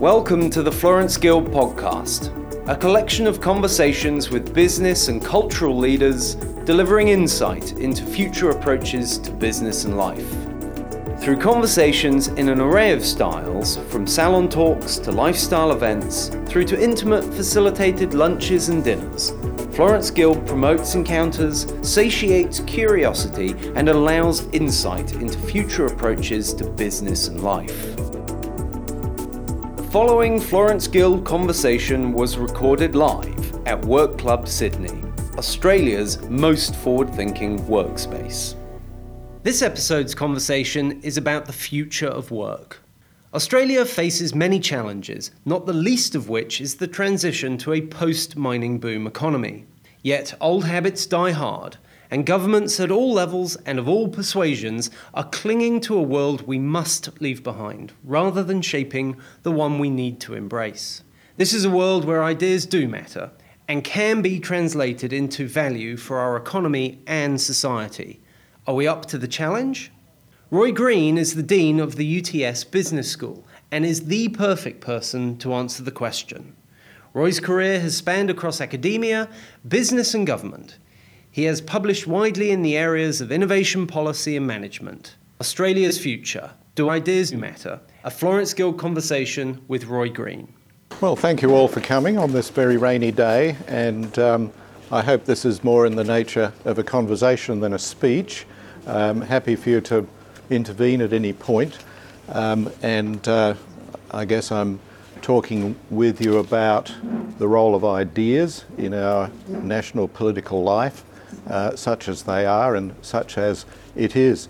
Welcome to the Florence Guild podcast, a collection of conversations with business and cultural leaders delivering insight into future approaches to business and life. Through conversations in an array of styles, from salon talks to lifestyle events, through to intimate facilitated lunches and dinners, Florence Guild promotes encounters, satiates curiosity, and allows insight into future approaches to business and life following Florence Guild conversation was recorded live at Work Club Sydney, Australia's most forward thinking workspace. This episode's conversation is about the future of work. Australia faces many challenges, not the least of which is the transition to a post mining boom economy. Yet old habits die hard, and governments at all levels and of all persuasions are clinging to a world we must leave behind, rather than shaping the one we need to embrace. This is a world where ideas do matter and can be translated into value for our economy and society. Are we up to the challenge? Roy Green is the Dean of the UTS Business School and is the perfect person to answer the question. Roy's career has spanned across academia, business, and government. He has published widely in the areas of innovation policy and management. Australia's future. Do ideas matter? A Florence Guild conversation with Roy Green. Well, thank you all for coming on this very rainy day, and um, I hope this is more in the nature of a conversation than a speech. Um, happy for you to intervene at any point. Um, and uh, I guess I'm talking with you about the role of ideas in our national political life uh, such as they are and such as it is.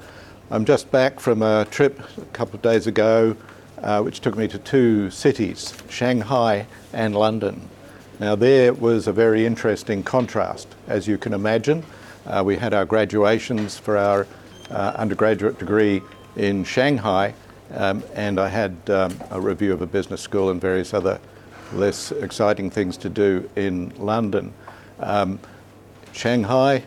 I'm just back from a trip a couple of days ago, uh, which took me to two cities, Shanghai and London. Now, there was a very interesting contrast, as you can imagine. Uh, we had our graduations for our uh, undergraduate degree in Shanghai, um, and I had um, a review of a business school and various other less exciting things to do in London. Um, Shanghai,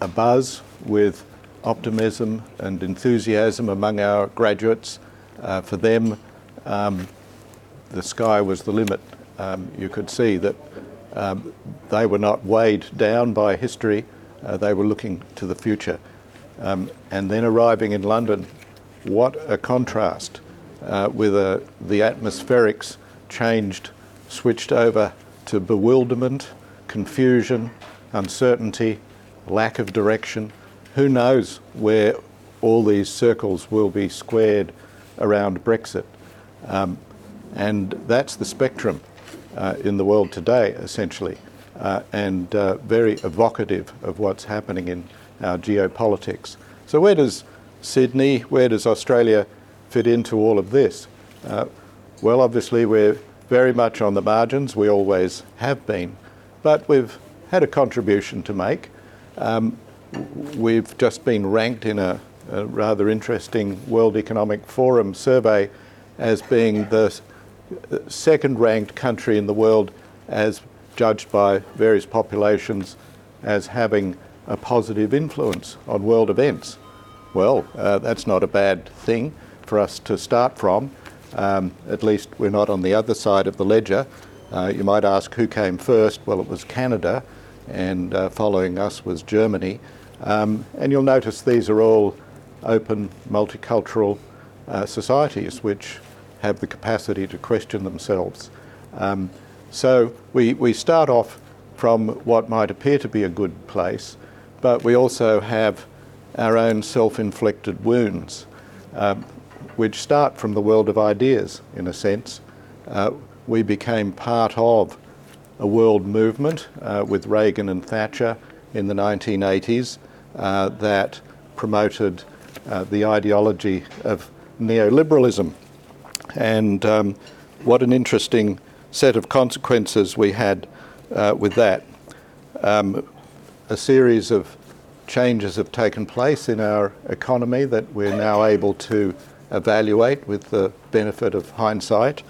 a buzz with optimism and enthusiasm among our graduates. Uh, for them, um, the sky was the limit. Um, you could see that um, they were not weighed down by history, uh, they were looking to the future. Um, and then arriving in London, what a contrast uh, with uh, the atmospherics changed, switched over to bewilderment, confusion, uncertainty, lack of direction. Who knows where all these circles will be squared around Brexit? Um, and that's the spectrum uh, in the world today, essentially, uh, and uh, very evocative of what's happening in our geopolitics. So, where does Sydney, where does Australia fit into all of this? Uh, well, obviously, we're very much on the margins, we always have been, but we've had a contribution to make. Um, we've just been ranked in a, a, rather interesting World Economic Forum survey as being the second ranked country in the world as judged by various populations as having a positive influence on world events. Well, uh, that's not a bad thing for us to start from. Um, at least we're not on the other side of the ledger. Uh, you might ask who came first. Well, it was Canada and uh, following us was Germany. Um, and you'll notice these are all open, multicultural uh, societies which have the capacity to question themselves. Um, so we, we start off from what might appear to be a good place, but we also have our own self inflicted wounds, um, which start from the world of ideas, in a sense. Uh, we became part of a world movement uh, with Reagan and Thatcher in the 1980s uh, that promoted uh, the ideology of neoliberalism. And um, what an interesting set of consequences we had uh, with that. Um, a series of changes have taken place in our economy that we're now able to evaluate with the benefit of hindsight.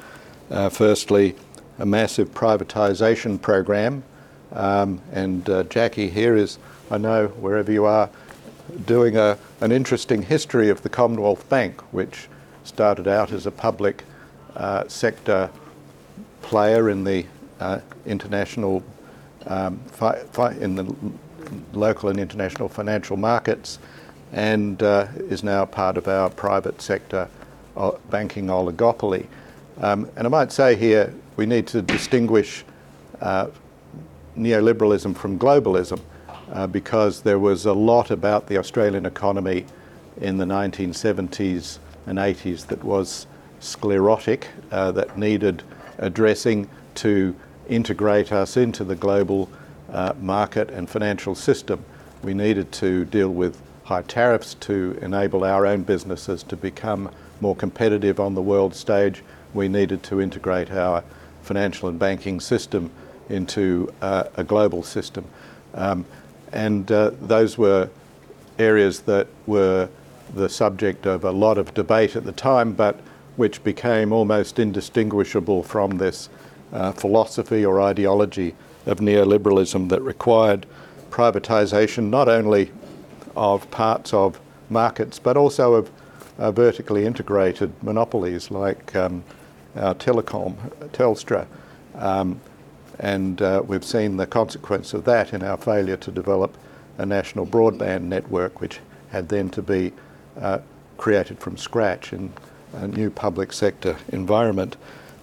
Uh, firstly, a massive privatisation program. Um, and uh, Jackie here is, I know, wherever you are, doing a, an interesting history of the Commonwealth Bank, which started out as a public uh, sector player in the uh, international, um, fi- fi- in the local and international financial markets, and uh, is now part of our private sector uh, banking oligopoly. Um, and I might say here we need to distinguish uh, neoliberalism from globalism uh, because there was a lot about the Australian economy in the 1970s and 80s that was sclerotic, uh, that needed addressing to integrate us into the global uh, market and financial system. We needed to deal with high tariffs to enable our own businesses to become more competitive on the world stage. We needed to integrate our financial and banking system into uh, a global system. Um, and uh, those were areas that were the subject of a lot of debate at the time, but which became almost indistinguishable from this uh, philosophy or ideology of neoliberalism that required privatization not only of parts of markets but also of uh, vertically integrated monopolies like um, telecom, Telstra. Um, and uh, we've seen the consequence of that in our failure to develop a national broadband network, which had then to be uh, created from scratch in a new public sector environment.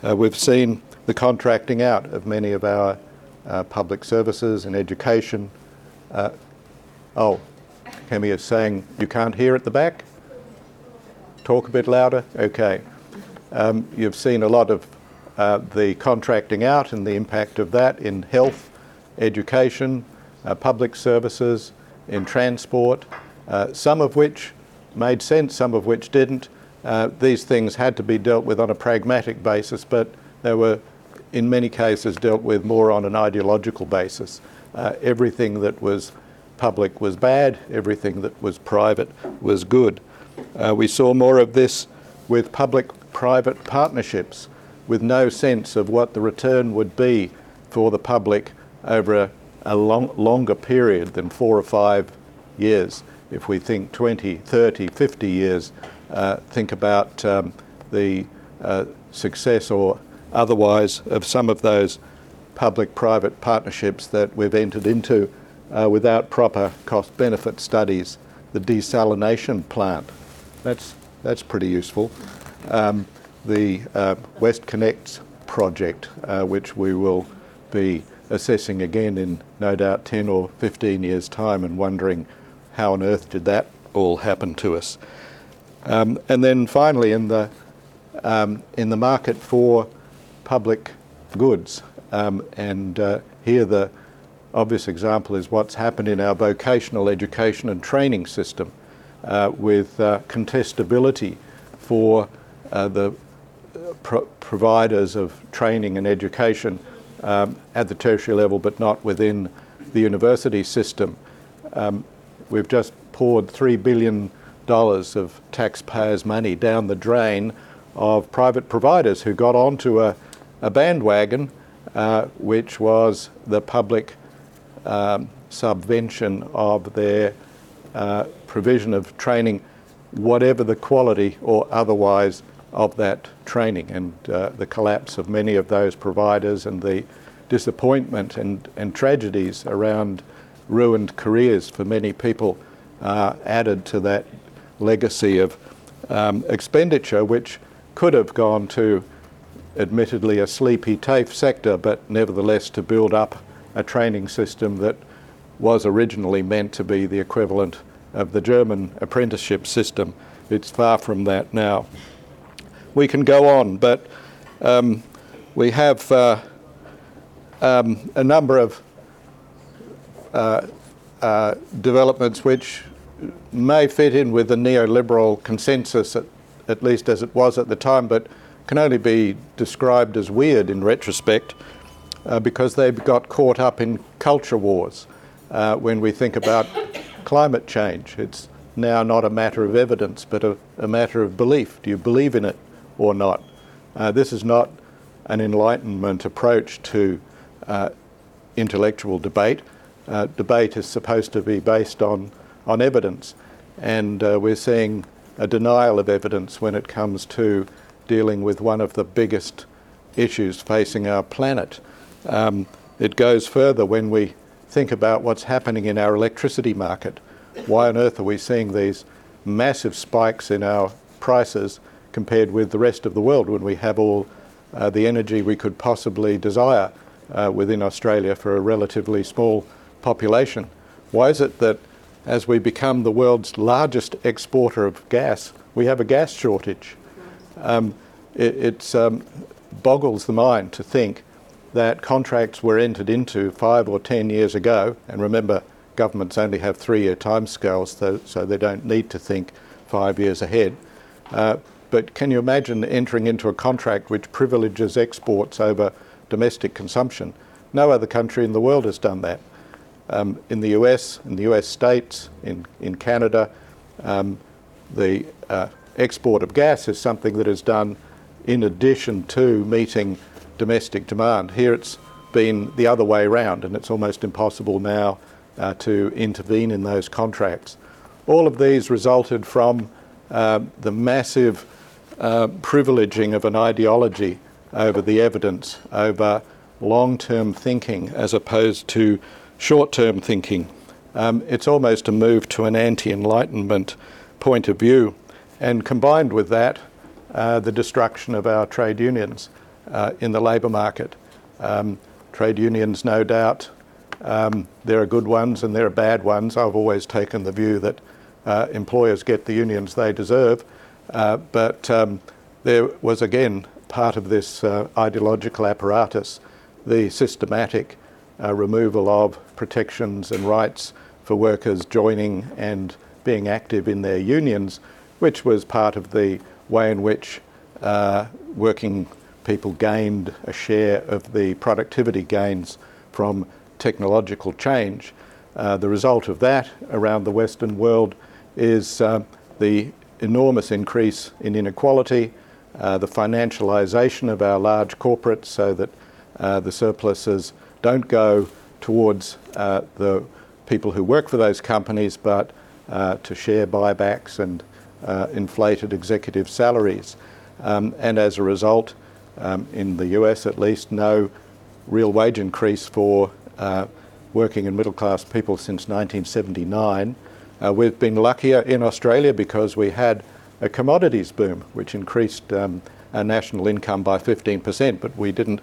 Uh, we've seen the contracting out of many of our public services and education. Oh, Kemi is saying you can't hear at the back? Talk a bit louder? Okay. Um, you've seen a lot of uh, the contracting out and the impact of that in health, education, uh, public services, in transport, uh, some of which made sense, some of which didn't. These things had to be dealt with on a pragmatic basis, but they were, in many cases, dealt with more on an ideological basis. Everything that was public was bad, everything that was private was good. We saw more of this with public private partnerships with no sense of what the return would be for the public over a, a long, longer period than four or five years if we think 20, 30, 50 years, uh, think about um, the uh, success or otherwise of some of those public private partnerships that we've entered into uh, without proper cost benefit studies. The desalination plant, that's, that's pretty useful. Um, the uh, WestConnex project, uh, which we will be assessing again in no doubt 10 or 15 years' time and wondering how on earth did that all happen to us? Um, and then finally, in the um, in the market for public goods, um, and uh, here the obvious example is what's happened in our vocational education and training system, uh, with uh, contestability for the pro- providers of training and education um, at the tertiary level, but not within the university system. Um, We've just poured $3 billion of taxpayers' money down the drain of private providers who got onto a, a bandwagon, uh, which was the public um, subvention of their uh, provision of training, whatever the quality or otherwise of that training, and uh, the collapse of many of those providers and the disappointment and, and tragedies around ruined careers for many people uh, added to that legacy of um, expenditure, which could have gone to admittedly a sleepy TAFE sector, but nevertheless to build up a training system that was originally meant to be the equivalent of the German apprenticeship system. It's far from that now. We can go on, but um, we have uh, um, a number of uh, uh, developments which may fit in with the neoliberal consensus, at, at, least as it was at the time, but can only be described as weird in retrospect uh, because they got caught up in culture wars. Uh, when we think about climate change, it's now not a matter of evidence but a, a matter of belief. Do you believe in it or not? Uh, this is not an Enlightenment approach to uh, intellectual debate uh, debate is supposed to be based on, on evidence. And uh, we're seeing a denial of evidence when it comes to dealing with one of the biggest issues facing our planet. Um, it goes further when we think about what's happening in our electricity market. Why on earth are we seeing these massive spikes in our prices compared with the rest of the world when we have all uh, the energy we could possibly desire uh, within Australia for a relatively small population? Why is it that as we become the world's largest exporter of gas, we have a gas shortage? Um, it um, boggles the mind to think that contracts were entered into five or ten years ago, and remember, governments only have three year timescales, so, so they don't need to think five years ahead. Uh, but can you imagine entering into a contract which privileges exports over domestic consumption? No other country in the world has done that. Um, in the US, in the US states, in, in Canada, um, the uh, export of gas is something that is done in addition to meeting domestic demand. Here it's been the other way around, and it's almost impossible now uh, to intervene in those contracts. All of these resulted from uh, the massive uh, privileging of an ideology over the evidence, over long term thinking as opposed to short term thinking. Um, it's almost a move to an anti enlightenment point of view. And combined with that, uh, the destruction of our trade unions uh, in the labour market. Um, trade unions, no doubt, um, there are good ones and there are bad ones. I've always taken the view that uh, employers get the unions they deserve, but um, there was again part of this uh, ideological apparatus the systematic uh, removal of protections and rights for workers joining and being active in their unions, which was part of the way in which uh, working people gained a share of the productivity gains from technological change. Uh, the result of that around the Western world is uh, the enormous increase in inequality, uh, the financialisation of our large corporates so that uh, the surpluses don't go towards uh, the people who work for those companies but uh, to share buybacks and inflated executive salaries. Um, and as a result, um, in the US at least, no real wage increase for uh, working and middle class people since 1979. Uh, we've been luckier in Australia because we had a commodities boom, which increased um, our national income by 15%, but we didn't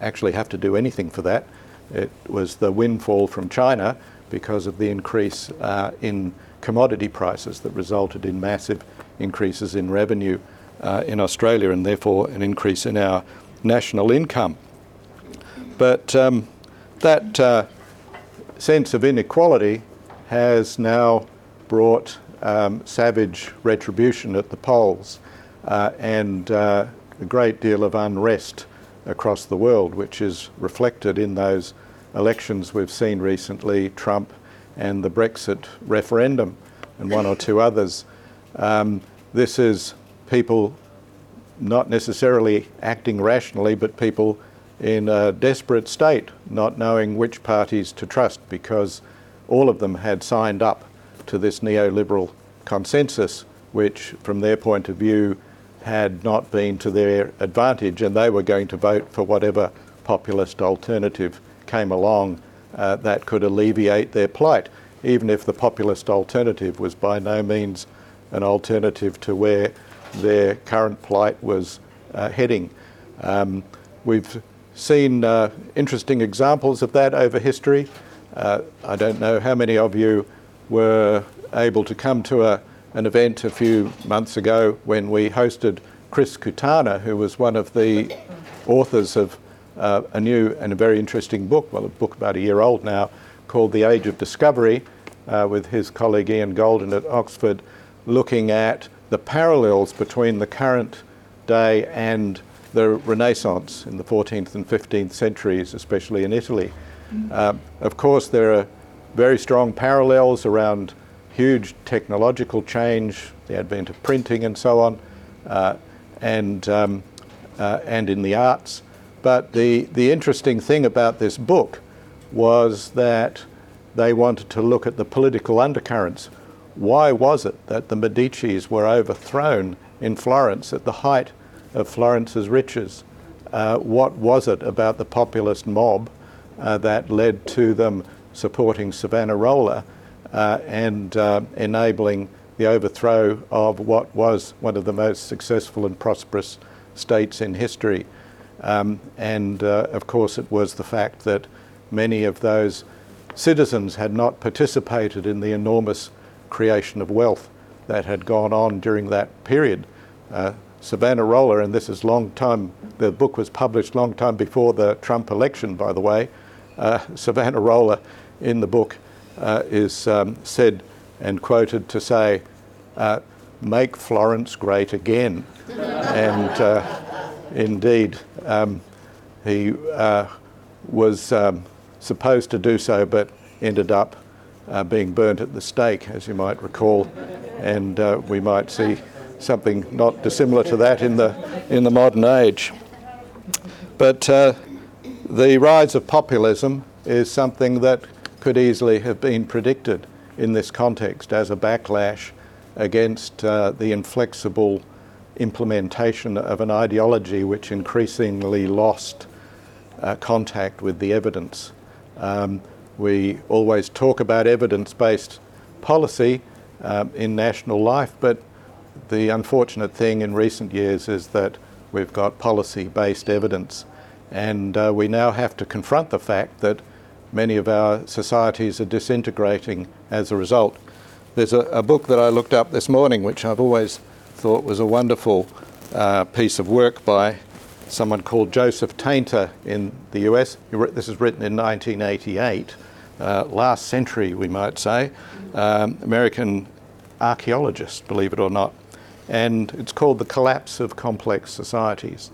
actually have to do anything for that. It was the windfall from China because of the increase uh, in commodity prices that resulted in massive increases in revenue uh, in Australia and therefore an increase in our national income. But um, that sense of inequality has now brought um, savage retribution at the polls uh, and uh, a great deal of unrest across the world, which is reflected in those elections we've seen recently Trump and the Brexit referendum and one or two others. Um, this is people not necessarily acting rationally, but people in a desperate state, not knowing which parties to trust because all of them had signed up to this neoliberal consensus, which, from their point of view, had not been to their advantage, and they were going to vote for whatever populist alternative came along uh, that could alleviate their plight, even if the populist alternative was by no means an alternative to where their current plight was uh, heading. Um, we've seen uh, interesting examples of that over history. Uh, I don't know how many of you were able to come to a, an event a few months ago when we hosted Chris Kutarna, who was one of the authors of uh, a new and a very interesting book, well, a book about a year old now, called The Age of Discovery, uh, with his colleague Ian Goldin at Oxford, looking at the parallels between the current day and the Renaissance in the 14th and 15th centuries, especially in Italy. Mm-hmm. Uh, of course, there are very strong parallels around huge technological change, the advent of printing, and so on, uh, and um, uh, and in the arts. But the the interesting thing about this book was that they wanted to look at the political undercurrents why was it that the Medicis were overthrown in Florence at the height of Florence's riches. Uh, what was it about the populist mob uh, that led to them supporting Savonarola uh, and uh, enabling the overthrow of what was one of the most successful and prosperous states in history? Um, and uh, of course, it was the fact that many of those citizens had not participated in the enormous creation of wealth that had gone on during that period. Uh, Savonarola, and this is long time, the book was published long time before the Trump election, by the way. Uh, Savonarola in the book uh, is um, said and quoted to say, uh, make Florence great again. and uh, indeed, um, he uh, was um, supposed to do so, but ended up uh, being burnt at the stake, as you might recall, and uh, we might see something not dissimilar to that in the in the modern age. But uh, the rise of populism is something that could easily have been predicted in this context as a backlash against uh, the inflexible implementation of an ideology which increasingly lost uh, contact with the evidence. Um, we always talk about evidence based policy um, in national life, but the unfortunate thing in recent years is that we've got policy based evidence, and uh, we now have to confront the fact that many of our societies are disintegrating as a result. There's a, a book that I looked up this morning, which I've always thought was a wonderful uh, piece of work by someone called Joseph Tainter in the US. This is written in 1988, uh, last century, we might say, um, American archaeologist, believe it or not. And it's called The Collapse of Complex Societies.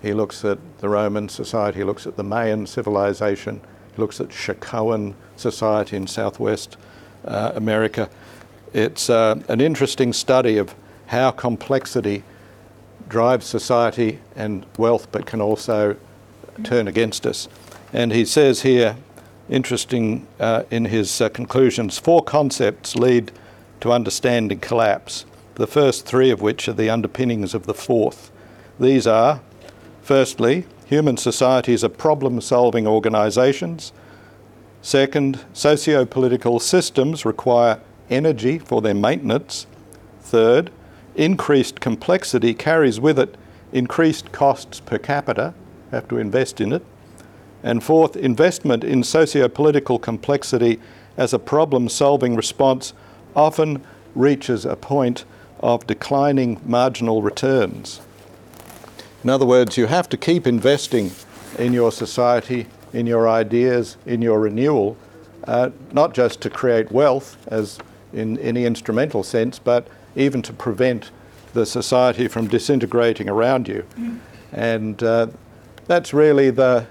He looks at the Roman society, he looks at the Mayan civilization, looks at Chacoan society in southwest uh, America. It's uh, an interesting study of how complexity drives society and wealth, but can also turn against us. And he says here, interesting uh, in his uh, conclusions, four concepts lead to understanding collapse, the first three of which are the underpinnings of the fourth. These are, firstly, human societies are problem solving organisations. Second, socio political systems require energy for their maintenance. Third, increased complexity carries with it increased costs per capita, have to invest in it. And fourth, investment in socio-political complexity as a problem-solving response often reaches a point of declining marginal returns. In other words, you have to keep investing in your society, in your ideas, in your renewal, uh, not just to create wealth, as in any instrumental sense, but even to prevent the society from disintegrating around you. Mm. And uh, that's really the,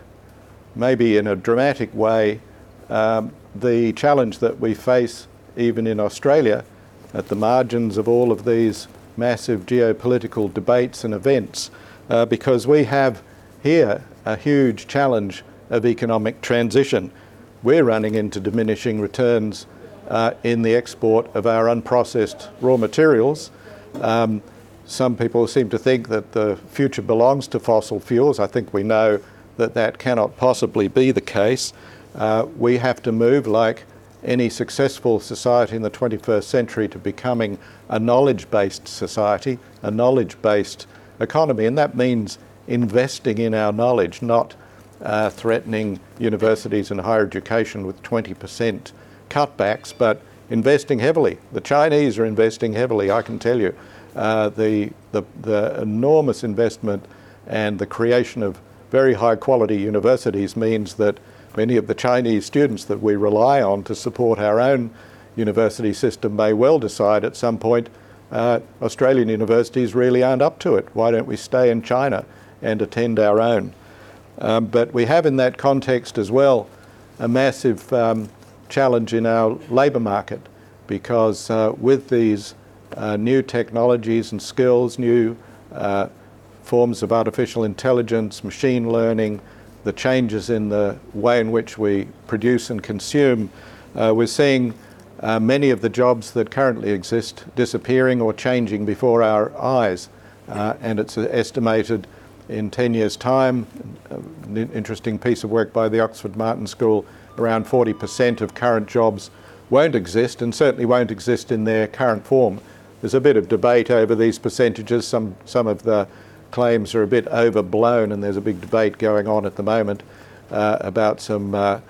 maybe in a dramatic way, um, the challenge that we face even in Australia at the margins of all of these massive geopolitical debates and events, uh, because we have here a huge challenge of economic transition. We're running into diminishing returns uh, in the export of our unprocessed raw materials. Um, some people seem to think that the future belongs to fossil fuels. I think we know that that cannot possibly be the case. Uh, we have to move, like any successful society in the 21st century, to becoming a knowledge based society, a knowledge based economy. And that means investing in our knowledge, not uh, threatening universities and higher education with 20% cutbacks, but investing heavily. The Chinese are investing heavily, I can tell you. Uh, the, the, the enormous investment and the creation of very high quality universities means that many of the Chinese students that we rely on to support our own university system may well decide at some point uh, Australian universities really aren't up to it. Why don't we stay in China and attend our own? Um, but we have in that context as well a massive um, challenge in our labour market because uh, with these uh, new technologies and skills, new uh, forms of artificial intelligence, machine learning, the changes in the way in which we produce and consume, uh, we're seeing uh, many of the jobs that currently exist disappearing or changing before our eyes. uh, and it's estimated in 10 years' time, an interesting piece of work by the Oxford Martin School, around 40% of current jobs won't exist and certainly won't exist in their current form. There's a bit of debate over these percentages. Some, some of the claims are a bit overblown, and there's a big debate going on at the moment uh, about some uh,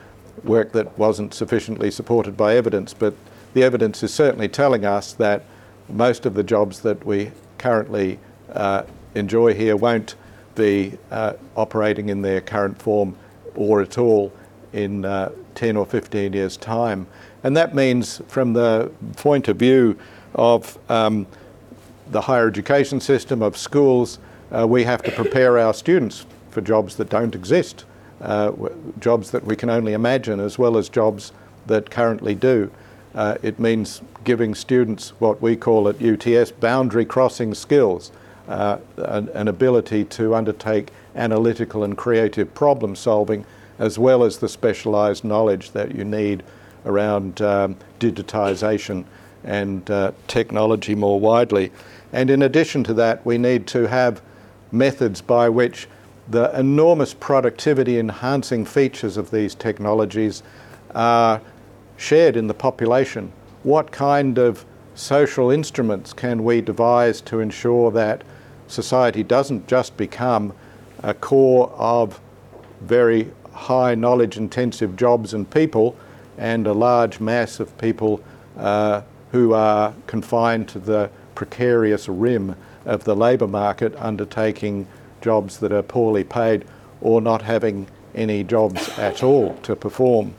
work that wasn't sufficiently supported by evidence. But the evidence is certainly telling us that most of the jobs that we currently uh, enjoy here won't be uh, operating in their current form or at all in uh, 10 or 15 years' time. And that means, from the point of view of um, the higher education system, of schools, uh, we have to prepare our students for jobs that don't exist, uh, jobs that we can only imagine, as well as jobs that currently do. Uh, it means giving students what we call at UTS boundary crossing skills, uh, an, an, ability to undertake analytical and creative problem solving, as well as the specialised knowledge that you need around um, digitisation and uh, technology more widely. And in addition to that, we need to have methods by which the enormous productivity enhancing features of these technologies are shared in the population? What kind of social instruments can we devise to ensure that society doesn't just become a core of very high knowledge intensive jobs and people and a large mass of people uh, who are confined to the precarious rim of the labour market undertaking jobs that are poorly paid or not having any jobs at all to perform.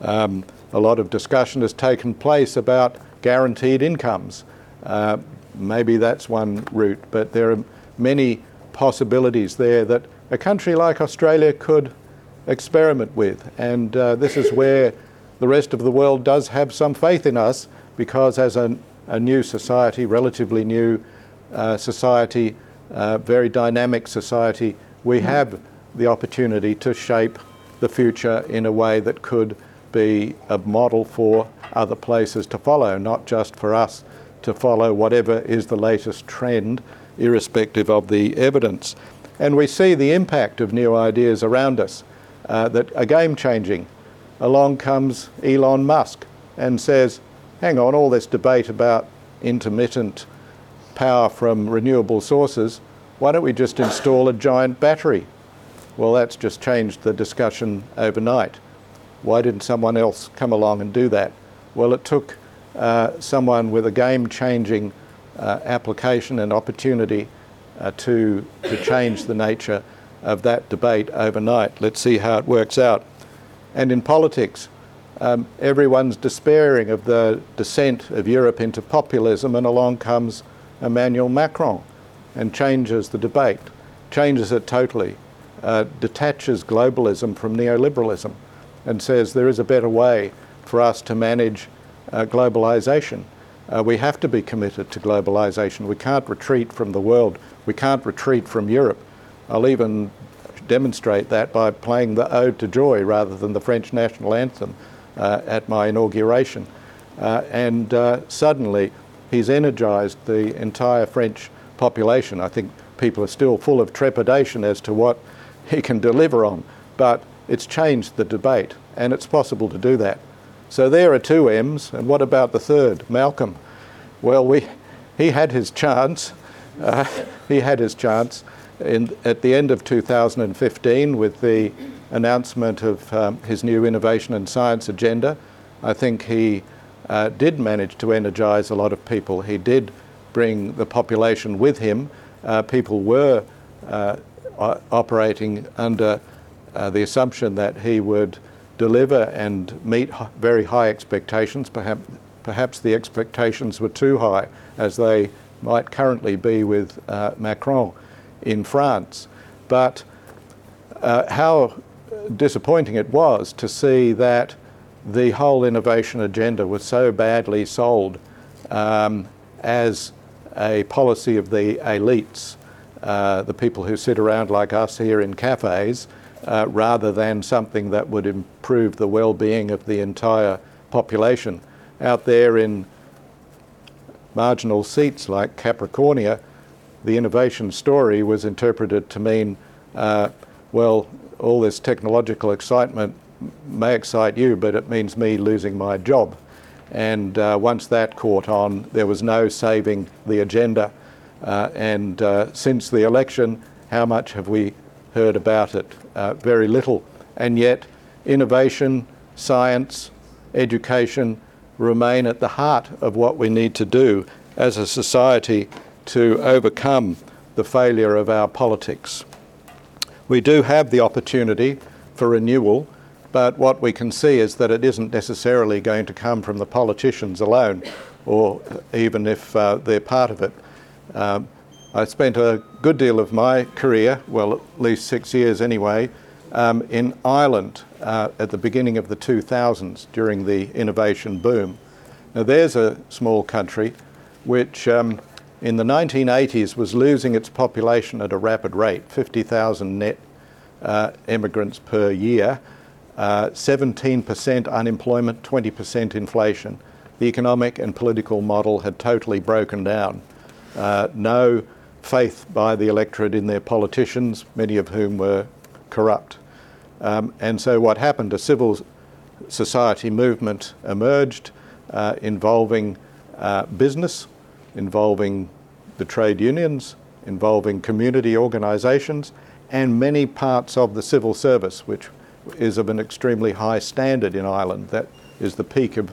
Um, a lot of discussion has taken place about guaranteed incomes. Uh, maybe that's one route, but there are many possibilities there that a country like Australia could experiment with. And uh, this is where the rest of the world does have some faith in us because, as a, a new society, relatively new uh, society, uh, very dynamic society, we have the opportunity to shape the future in a way that could be a model for other places to follow, not just for us to follow whatever is the latest trend, irrespective of the evidence. And we see the impact of new ideas around us uh, that are game changing. Along comes Elon Musk and says, hang on, all this debate about intermittent power from renewable sources, why don't we just install a giant battery? Well, that's just changed the discussion overnight. Why didn't someone else come along and do that? Well, it took uh, someone with a game changing uh, application and opportunity uh, to, to change the nature of that debate overnight. Let's see how it works out. And in politics, um, everyone's despairing of the descent of Europe into populism, and along comes Emmanuel Macron and changes the debate, changes it totally, uh, detaches globalism from neoliberalism and says there is a better way for us to manage uh, globalization. Uh, we have to be committed to globalization. We can't retreat from the world. We can't retreat from Europe. I'll even demonstrate that by playing the Ode to Joy rather than the French national anthem uh, at my inauguration. Uh, and uh, suddenly, he's energized the entire French population. I think people are still full of trepidation as to what he can deliver on. But it's changed the debate, and it's possible to do that. So there are two M's, and what about the third, Malcolm? Well, we, he had his chance. Uh, he had his chance in, at the end of 2015 with the announcement of um, his new innovation and science agenda. I think he uh, did manage to energize a lot of people. He did bring the population with him. Uh, people were uh, operating under uh, the assumption that he would deliver and meet very high expectations. Perhaps, perhaps the expectations were too high, as they might currently be with uh, Macron in France. But uh, how disappointing it was to see that the whole innovation agenda was so badly sold um, as a policy of the elites, uh, the people who sit around like us here in cafes, uh, rather than something that would improve the well-being of the entire population. Out there in marginal seats like Capricornia, the innovation story was interpreted to mean, uh, well, all this technological excitement may excite you, but it means me losing my job. And uh, once that caught on, there was no saving the agenda. Uh, and uh, since the election, how much have we heard about it? Uh, very little. And yet, innovation, science, education remain at the heart of what we need to do as a society to overcome the failure of our politics. We do have the opportunity for renewal, but what we can see is that it isn't necessarily going to come from the politicians alone, or even if uh, they're part of it. Um, I spent a good deal of my career, well, at least six years anyway, um, in Ireland uh, at the beginning of the 2000s during the innovation boom. Now, there's a small country which um, in the 1980s was losing its population at a rapid rate 50,000 net uh, immigrants per year, 17% unemployment, 20% inflation. The economic and political model had totally broken down. Uh, no faith by the electorate in their politicians, many of whom were corrupt. Um, and so, what happened? A civil society movement emerged uh, involving uh, business, involving the trade unions, involving community organisations, and many parts of the civil service, which is of an extremely high standard in Ireland. That is the peak of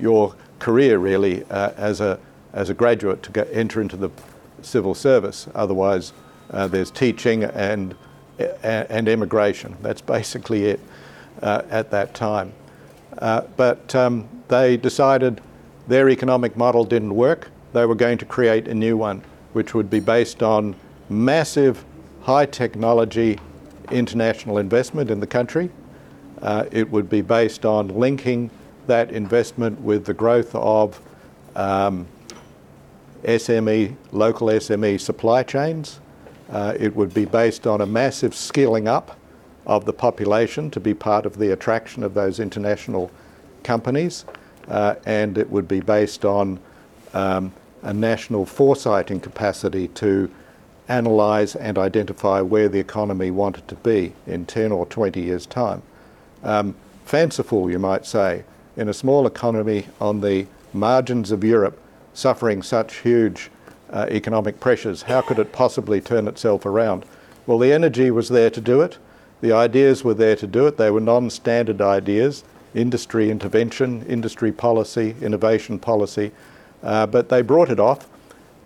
your career, really, uh, as, a, as a graduate to enter into the civil service. Otherwise, uh, there's teaching and and immigration. That's basically it uh, at that time. Uh, but um, they decided their economic model didn't work. They were going to create a new one, which would be based on massive high technology international investment in the country. Uh, it would be based on linking that investment with the growth of um, SME, local SME supply chains. Uh, it would be based on a massive skilling up of the population to be part of the attraction of those international companies, uh, and it would be based on um, a national foresight foresighting capacity to analyse and identify where the economy wanted to be in 10 or 20 years' time. Um, fanciful, you might say, in a small economy on the margins of Europe, suffering such huge uh, economic pressures. How could it possibly turn itself around? Well, the energy was there to do it. The ideas were there to do it. They were non standard ideas industry intervention, industry policy, innovation policy, uh, but they brought it off.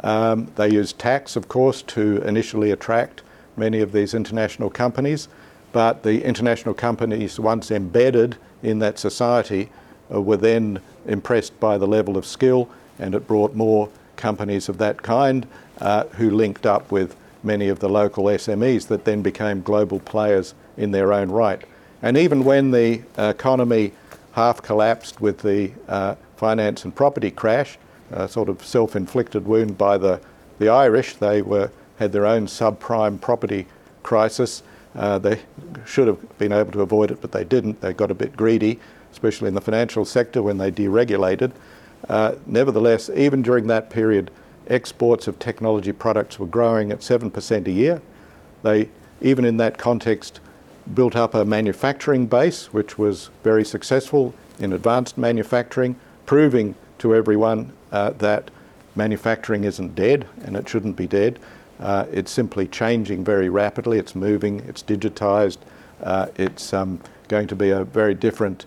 Um, they used tax, of course, to initially attract many of these international companies, but the international companies, once embedded in that society, uh, were then impressed by the level of skill, and it brought more companies of that kind uh, who linked up with many of the local SMEs that then became global players in their own right. And even when the economy half collapsed with the uh, finance and property crash, a sort of self inflicted wound by the, the Irish, they were, had their own subprime property crisis. Uh, they should have been able to avoid it, but they didn't. They got a bit greedy, especially in the financial sector when they deregulated. Uh, nevertheless, even during that period, exports of technology products were growing at 7% a year. They, even in that context, built up a manufacturing base, which was very successful in advanced manufacturing, proving to everyone uh, that manufacturing isn't dead and it shouldn't be dead. Uh, it's simply changing very rapidly. It's moving, it's digitized, uh, it's um, going to be a very different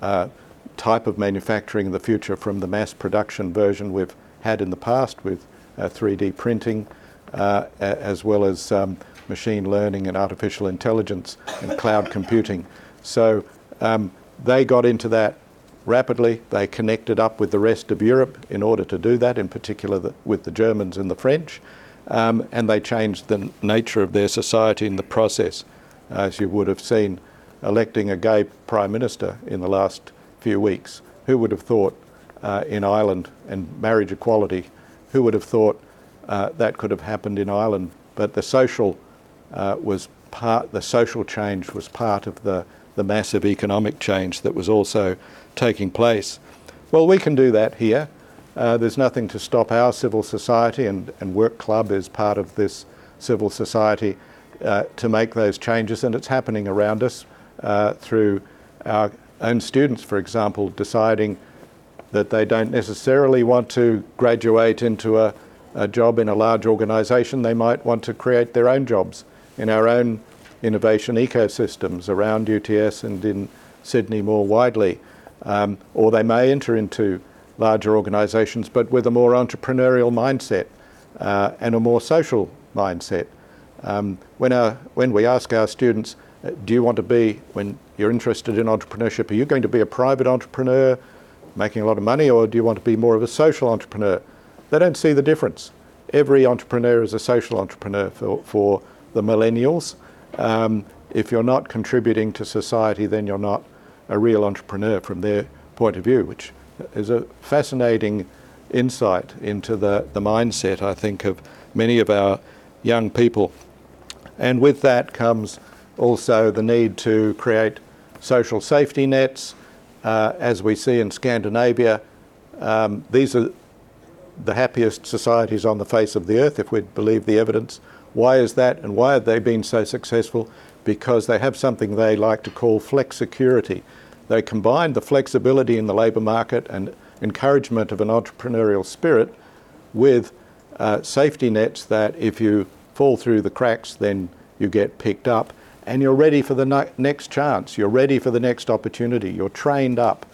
uh, type of manufacturing in the future from the mass production version we've had in the past with uh, 3D printing, uh, as well as um, machine learning and artificial intelligence and cloud computing. So um, they got into that rapidly. They connected up with the rest of Europe in order to do that, in particular the, with the Germans and the French, um, and they changed the nature of their society in the process. As you would have seen, electing a gay prime minister in the last few weeks. Who would have thought uh, in Ireland and marriage equality, who would have thought uh, that could have happened in Ireland? But the social uh, was part, the social change was part of the, the massive economic change that was also taking place. Well, we can do that here. uh, there's nothing to stop our civil society, and, and Work Club is part of this civil society, uh, to make those changes, and it's happening around us uh, through our own students, for example, deciding that they don't necessarily want to graduate into a, a job in a large organisation. They might want to create their own jobs in our own innovation ecosystems around UTS and in Sydney more widely. Um, or they may enter into larger organisations, but with a more entrepreneurial mindset uh, and a more social mindset. Um, when, our, when we ask our students, uh, do you want to be, when you're interested in entrepreneurship, are you going to be a private entrepreneur making a lot of money, or do you want to be more of a social entrepreneur? They don't see the difference. Every entrepreneur is a social entrepreneur for, for the millennials. Um, if you're not contributing to society, then you're not a real entrepreneur from their point of view, which is a fascinating insight into the, the mindset, I think, of many of our young people. And with that comes also the need to create social safety nets. Uh, as we see in Scandinavia, um, these are the happiest societies on the face of the earth, if we believe the evidence. Why is that, and why have they been so successful? Because they have something they like to call flexicurity. They combine the flexibility in the labour market and encouragement of an entrepreneurial spirit with uh, safety nets that if you fall through the cracks, then you get picked up and you're ready for the ne- next chance. You're ready for the next opportunity. You're trained up,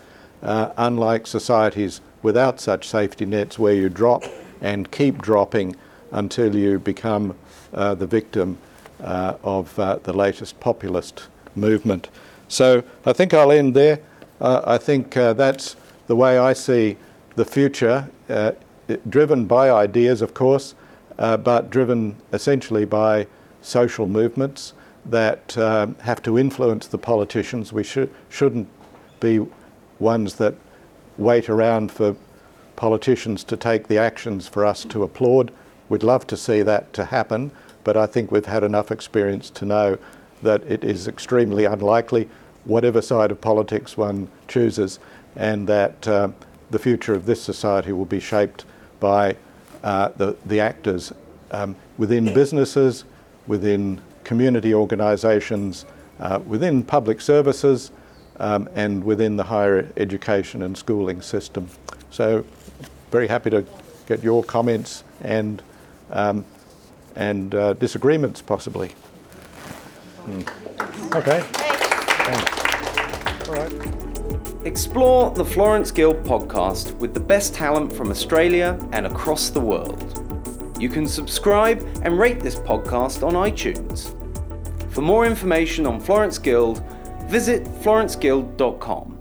uh, unlike societies without such safety nets where you drop and keep dropping until you become uh, the victim uh, of uh, the latest populist movement. So I think I'll end there. Uh, I think that's the way I see the future, driven by ideas, of course, but driven essentially by social movements that um, have to influence the politicians. We sh- shouldn't be ones that wait around for politicians to take the actions for us to applaud. We'd love to see that to happen, but I think we've had enough experience to know that it is extremely unlikely, whatever side of politics one chooses, and that uh, the future of this society will be shaped by uh, the, the actors um, within businesses, within community organisations, uh, within public services, um, and within the higher education and schooling system. So, very happy to get your comments and um, and uh, disagreements possibly. Mm. Okay. All right. Explore the Florence Guild podcast with the best talent from Australia and across the world. You can subscribe and rate this podcast on iTunes. For more information on Florence Guild, visit florenceguild.com.